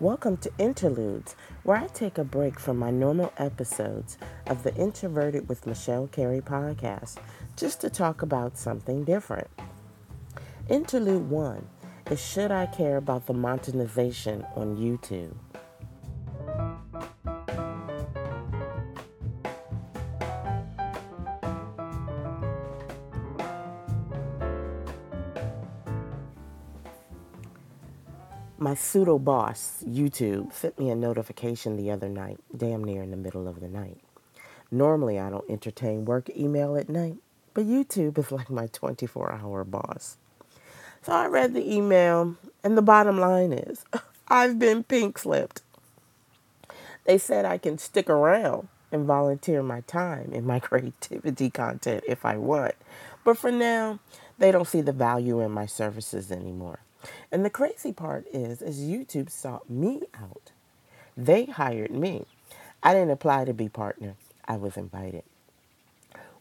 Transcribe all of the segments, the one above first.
Welcome to Interludes, where I take a break from my normal episodes of the Introverted with Michelle Carey podcast just to talk about something different. Interlude 1 is Should I Care About the Monetization on YouTube? Pseudo boss, YouTube, sent me a notification the other night, damn near in the middle of the night. Normally, I don't entertain work email at night, but YouTube is like my 24 hour boss. So I read the email, and the bottom line is I've been pink slipped. They said I can stick around and volunteer my time and my creativity content if I want. But for now, they don't see the value in my services anymore. And the crazy part is, is YouTube sought me out. They hired me. I didn't apply to be partner. I was invited.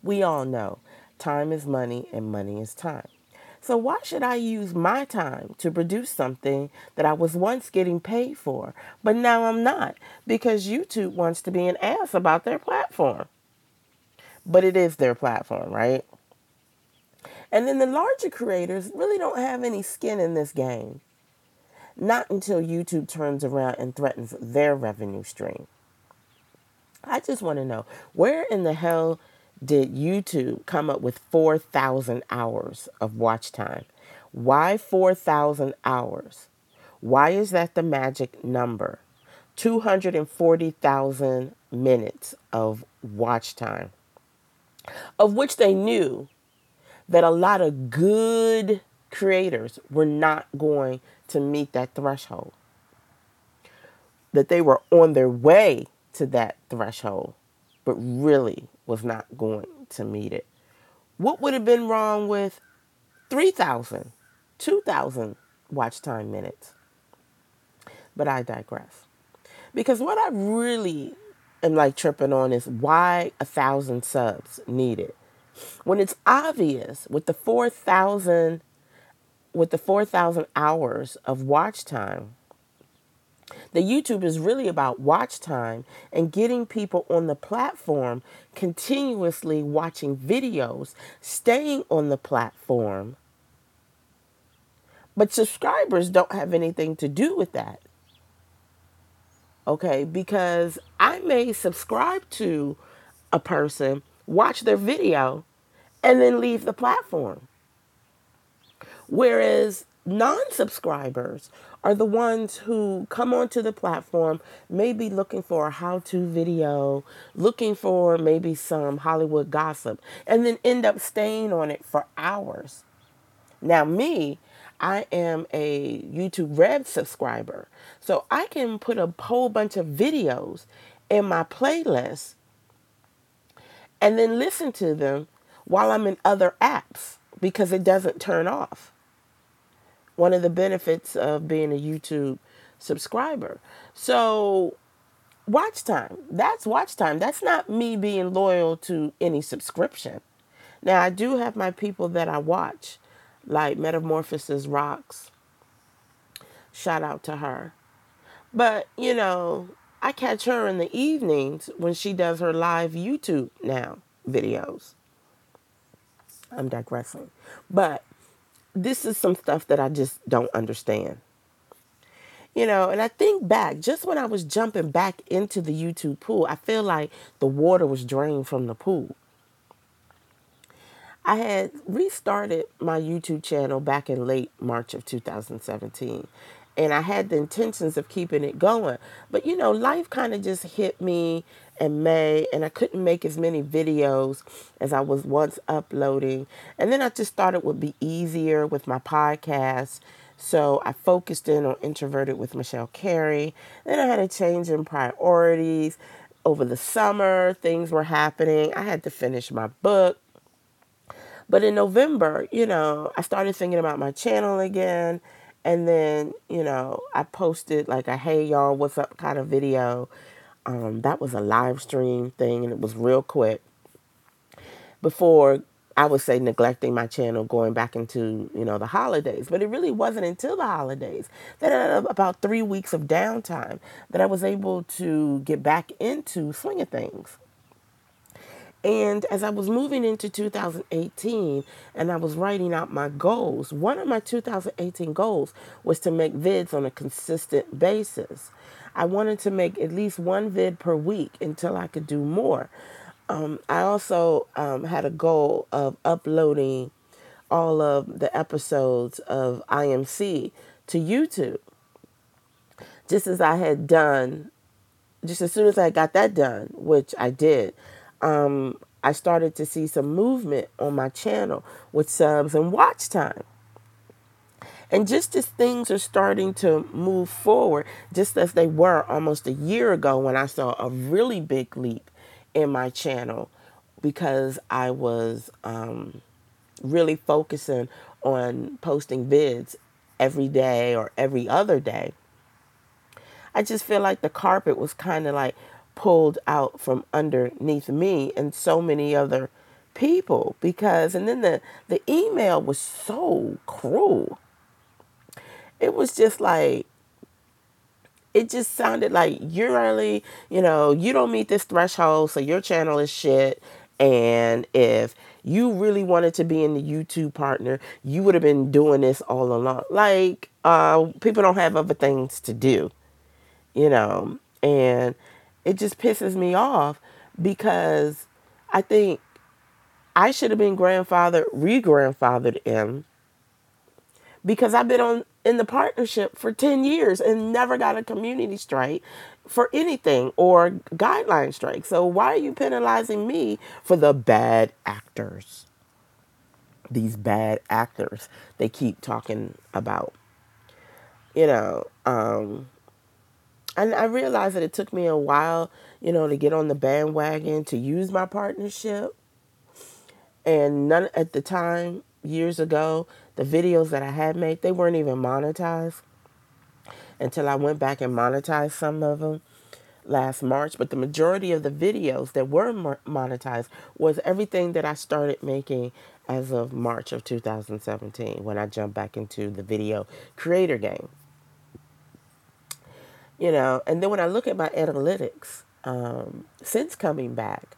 We all know time is money and money is time. So why should I use my time to produce something that I was once getting paid for, but now I'm not because YouTube wants to be an ass about their platform. But it is their platform, right? And then the larger creators really don't have any skin in this game. Not until YouTube turns around and threatens their revenue stream. I just want to know where in the hell did YouTube come up with 4,000 hours of watch time? Why 4,000 hours? Why is that the magic number? 240,000 minutes of watch time, of which they knew that a lot of good creators were not going to meet that threshold. That they were on their way to that threshold, but really was not going to meet it. What would have been wrong with 3,000, 2,000 watch time minutes? But I digress. Because what I really am like tripping on is why a thousand subs needed when it's obvious with the 4,000 with the 4,000 hours of watch time the YouTube is really about watch time and getting people on the platform continuously watching videos, staying on the platform. But subscribers don't have anything to do with that. Okay, because I may subscribe to a person, watch their video, and then leave the platform. Whereas non subscribers are the ones who come onto the platform, maybe looking for a how to video, looking for maybe some Hollywood gossip, and then end up staying on it for hours. Now, me, I am a YouTube Red subscriber, so I can put a whole bunch of videos in my playlist and then listen to them while I'm in other apps because it doesn't turn off. One of the benefits of being a YouTube subscriber. So, watch time. That's watch time. That's not me being loyal to any subscription. Now, I do have my people that I watch, like Metamorphosis Rocks. Shout out to her. But, you know, I catch her in the evenings when she does her live YouTube now videos. I'm digressing. But this is some stuff that I just don't understand. You know, and I think back, just when I was jumping back into the YouTube pool, I feel like the water was drained from the pool. I had restarted my YouTube channel back in late March of 2017 and I had the intentions of keeping it going. But you know, life kind of just hit me in May, and I couldn't make as many videos as I was once uploading. And then I just thought it would be easier with my podcast. So I focused in on Introverted with Michelle Carey. Then I had a change in priorities. Over the summer, things were happening. I had to finish my book. But in November, you know, I started thinking about my channel again and then, you know, I posted like a hey y'all, what's up kind of video. Um, that was a live stream thing and it was real quick. Before I would say neglecting my channel going back into, you know, the holidays. But it really wasn't until the holidays that I had about three weeks of downtime that I was able to get back into swinging things. And as I was moving into 2018 and I was writing out my goals, one of my 2018 goals was to make vids on a consistent basis. I wanted to make at least one vid per week until I could do more. Um, I also um, had a goal of uploading all of the episodes of IMC to YouTube, just as I had done, just as soon as I got that done, which I did. Um, I started to see some movement on my channel with subs and watch time. And just as things are starting to move forward, just as they were almost a year ago when I saw a really big leap in my channel because I was um, really focusing on posting vids every day or every other day. I just feel like the carpet was kind of like pulled out from underneath me and so many other people because and then the the email was so cruel it was just like it just sounded like you're really, you know, you don't meet this threshold, so your channel is shit. And if you really wanted to be in the YouTube partner, you would have been doing this all along. Like, uh, people don't have other things to do, you know, and it just pisses me off because I think I should have been grandfathered, re grandfathered in because I've been on in the partnership for 10 years and never got a community strike for anything or guideline strike. So why are you penalizing me for the bad actors? These bad actors they keep talking about. You know, um, and I realized that it took me a while, you know, to get on the bandwagon to use my partnership. And none at the time, years ago, the videos that I had made, they weren't even monetized until I went back and monetized some of them last March. But the majority of the videos that were monetized was everything that I started making as of March of 2017 when I jumped back into the video creator game. You know, and then when I look at my analytics um, since coming back,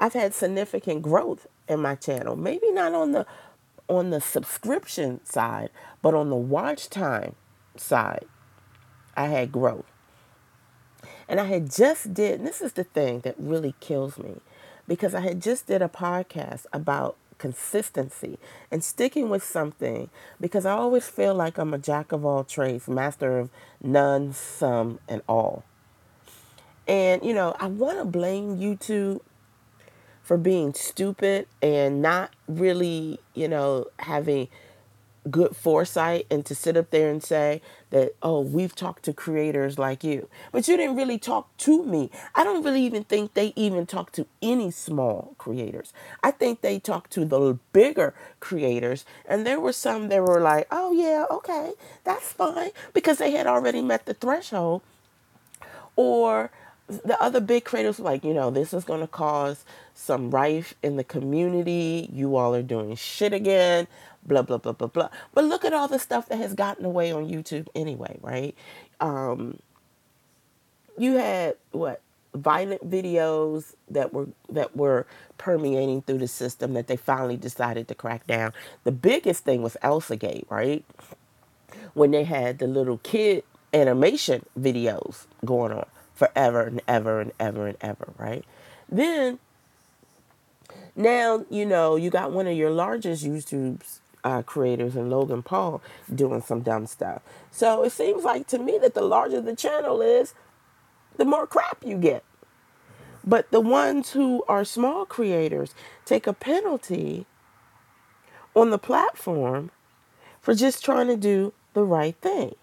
I've had significant growth in my channel. Maybe not on the on the subscription side, but on the watch time side, I had growth. And I had just did, this is the thing that really kills me, because I had just did a podcast about consistency and sticking with something because I always feel like I'm a jack of all trades, master of none, some, and all. And, you know, I want to blame YouTube for being stupid and not really, you know, having good foresight and to sit up there and say that, oh, we've talked to creators like you. But you didn't really talk to me. I don't really even think they even talk to any small creators. I think they talk to the bigger creators. And there were some that were like, oh, yeah, okay, that's fine, because they had already met the threshold. Or the other big creators like, you know, this is going to cause some rife in the community. You all are doing shit again, blah, blah, blah, blah, blah. But look at all the stuff that has gotten away on YouTube anyway, right? Um, you had what? violent videos that were that were permeating through the system that they finally decided to crack down. The biggest thing was Elsa ElsaGate, right? When they had the little kid animation videos going on forever and ever and ever and ever, right? Then now, you know, you got one of your largest YouTube uh, creators and Logan Paul doing some dumb stuff. So it seems like to me that the larger the channel is, the more crap you get. But the ones who are small creators take a penalty on the platform for just trying to do the right thing.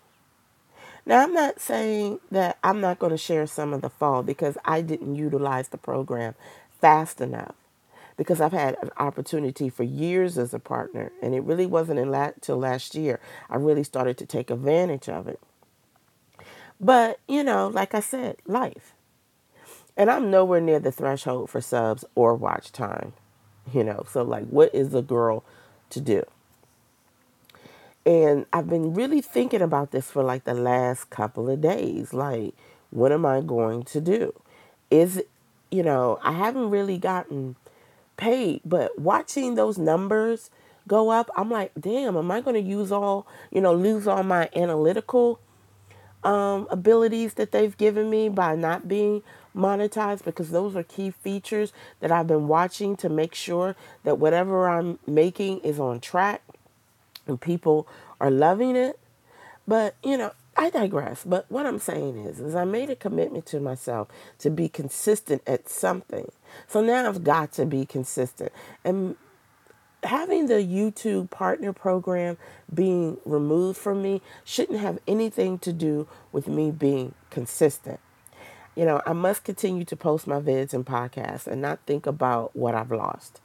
Now, I'm not saying that I'm not going to share some of the fall because I didn't utilize the program fast enough. Because I've had an opportunity for years as a partner, and it really wasn't until last year I really started to take advantage of it. But, you know, like I said, life. And I'm nowhere near the threshold for subs or watch time. You know, so like, what is a girl to do? And I've been really thinking about this for like the last couple of days. Like, what am I going to do? Is, you know, I haven't really gotten paid, but watching those numbers go up, I'm like, damn, am I going to use all, you know, lose all my analytical um, abilities that they've given me by not being monetized? Because those are key features that I've been watching to make sure that whatever I'm making is on track and people are loving it. But, you know, I digress. But what I'm saying is, is I made a commitment to myself to be consistent at something. So now I've got to be consistent. And having the YouTube partner program being removed from me shouldn't have anything to do with me being consistent. You know, I must continue to post my vids and podcasts and not think about what I've lost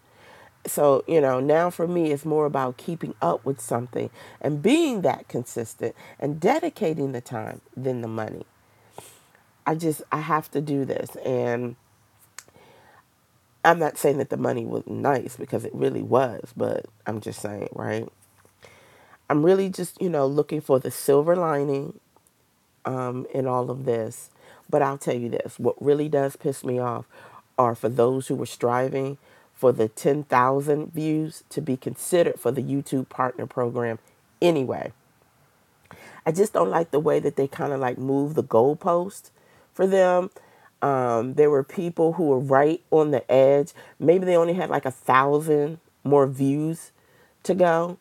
so you know now for me it's more about keeping up with something and being that consistent and dedicating the time than the money. I just i have to do this. And i'm not saying that the money was nice because it really was but i'm just saying right? I'm really just you know looking for the silver lining um, in all of this. But i'll tell you this what really does piss me off are for those who were striving for the 10,000 views to be considered for the YouTube partner program anyway. I just don't like the way that they kind of like move the goalpost for them. Um, there were people who were right on the edge. Maybe they only had like a thousand more views to go.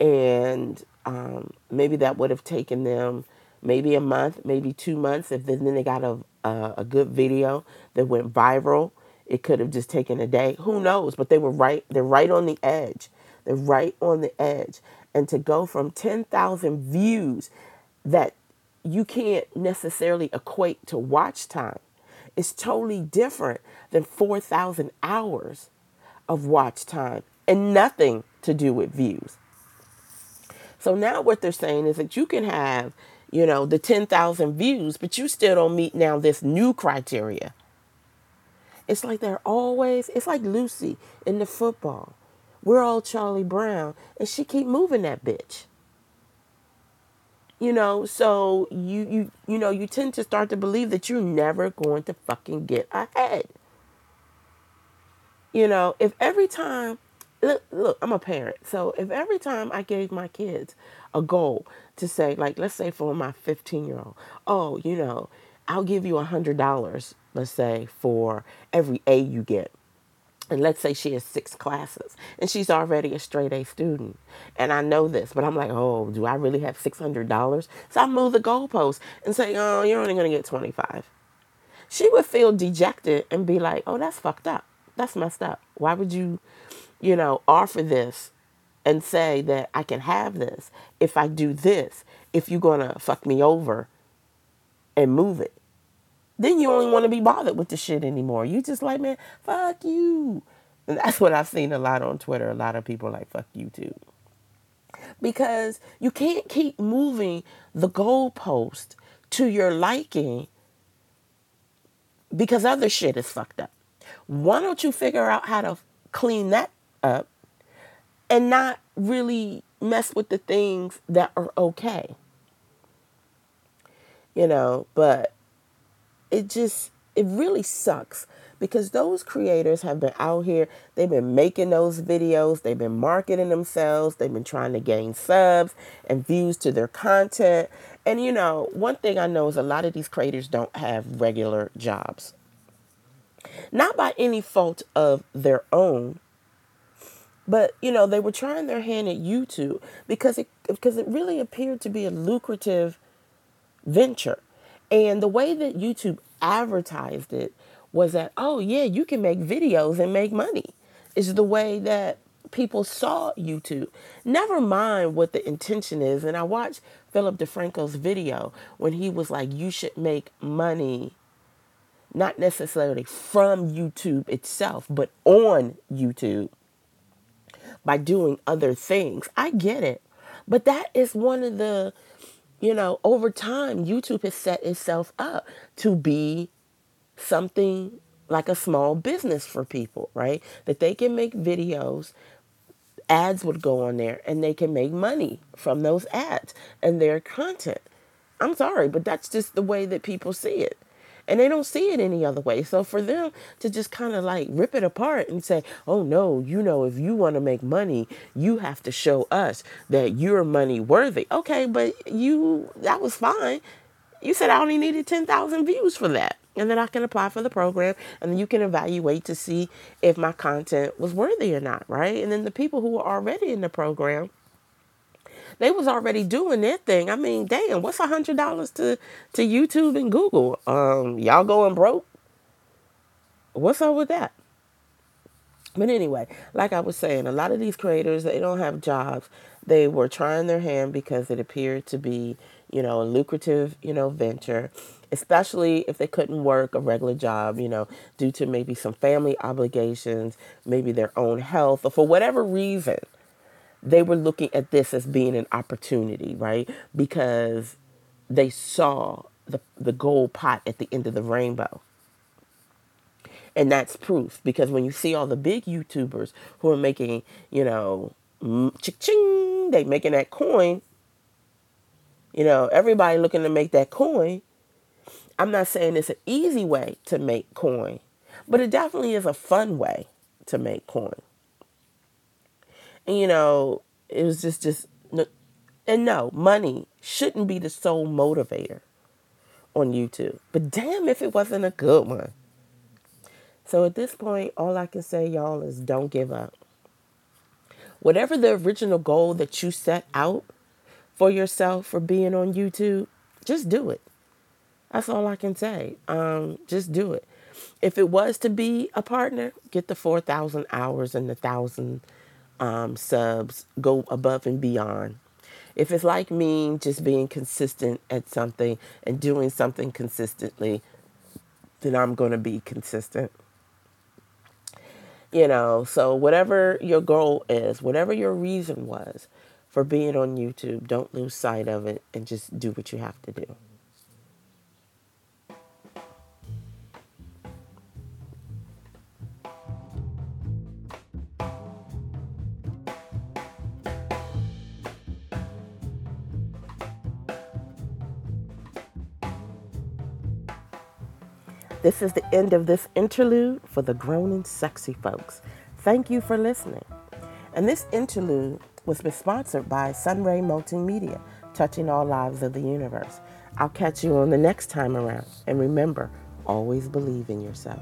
And um, maybe that would have taken them maybe a month, maybe two months. If then they got a, a, a good video that went viral it could have just taken a day. Who knows? But they were right. They're right on the edge. They're right on the edge. And to go from 10,000 views that you can't necessarily equate to watch time is totally different than 4,000 hours of watch time and nothing to do with views. So now what they're saying is that you can have, you know, the 10,000 views, but you still don't meet now this new criteria it's like they're always, it's like Lucy in the football. We're all Charlie Brown, and she keep moving that bitch. You know, so you you you know, you tend to start to believe that you're never going to fucking get ahead. You know, if every time look, look, I'm a parent. So if every time I gave my kids a goal to say, like, let's say for my 15 year old, oh, you know, I'll give you a hundred dollars let's say, for every A you get. And let's say she has six classes and she's already a straight A student. And I know this, but I'm like, oh, do I really have $600? So I move the goalpost and say, oh, you're only going to get 25. She would feel dejected and be like, oh, that's fucked up. That's messed up. Why would you, you know, offer this and say that I can have this if I do this, if you're going to fuck me over and move it? Then you don't want to be bothered with the shit anymore. You just like, man, fuck you. And that's what I've seen a lot on Twitter. A lot of people like, fuck you too. Because you can't keep moving the goalpost to your liking because other shit is fucked up. Why don't you figure out how to clean that up and not really mess with the things that are okay? You know, but it just it really sucks because those creators have been out here. They've been making those videos. They've been marketing themselves. They've been trying to gain subs and views to their content. And you know one thing i know is a lot of these creators don't have regular jobs. Not by any fault of their own but you know they were trying their hand at youtube because it because it really appeared to be a lucrative venture and the way that YouTube advertised it was that, oh, yeah, you can make videos and make money, is the way that people saw YouTube. Never mind what the intention is. And I watched Philip DeFranco's video when he was like, you should make money, not necessarily from YouTube itself, but on YouTube by doing other things. I get it. But that is one of the you know, over time, YouTube has set itself up to be something like a small business for people, right? That they can make videos, ads would go on there, and they can make money from those ads and their content. I'm sorry, but that's just the way that people see it. And they don't see it any other way. So for them to just kind of like rip it apart and say, oh no, you know, if you want to make money, you have to show us that you're money worthy. Okay, but you, that was fine. You said I only needed 10,000 views for that. And then I can apply for the program and you can evaluate to see if my content was worthy or not, right? And then the people who are already in the program, they was already doing their thing. I mean, damn, what's a hundred dollars to to YouTube and Google? Um, y'all going broke? What's up with that? But anyway, like I was saying, a lot of these creators they don't have jobs. They were trying their hand because it appeared to be, you know, a lucrative, you know, venture, especially if they couldn't work a regular job, you know, due to maybe some family obligations, maybe their own health, or for whatever reason. They were looking at this as being an opportunity, right? Because they saw the the gold pot at the end of the rainbow. And that's proof because when you see all the big YouTubers who are making, you know, ching, they making that coin, you know, everybody looking to make that coin. I'm not saying it's an easy way to make coin, but it definitely is a fun way to make coin. You know, it was just, just, and no, money shouldn't be the sole motivator on YouTube. But damn if it wasn't a good one. So at this point, all I can say, y'all, is don't give up. Whatever the original goal that you set out for yourself for being on YouTube, just do it. That's all I can say. Um, just do it. If it was to be a partner, get the 4,000 hours and the 1,000 um, subs, go above and beyond. If it's like me, just being consistent at something and doing something consistently, then I'm going to be consistent. You know, so whatever your goal is, whatever your reason was for being on YouTube, don't lose sight of it and just do what you have to do. This is the end of this interlude for the grown and sexy folks. Thank you for listening. And this interlude was sponsored by Sunray Multimedia, touching all lives of the universe. I'll catch you on the next time around. And remember, always believe in yourself.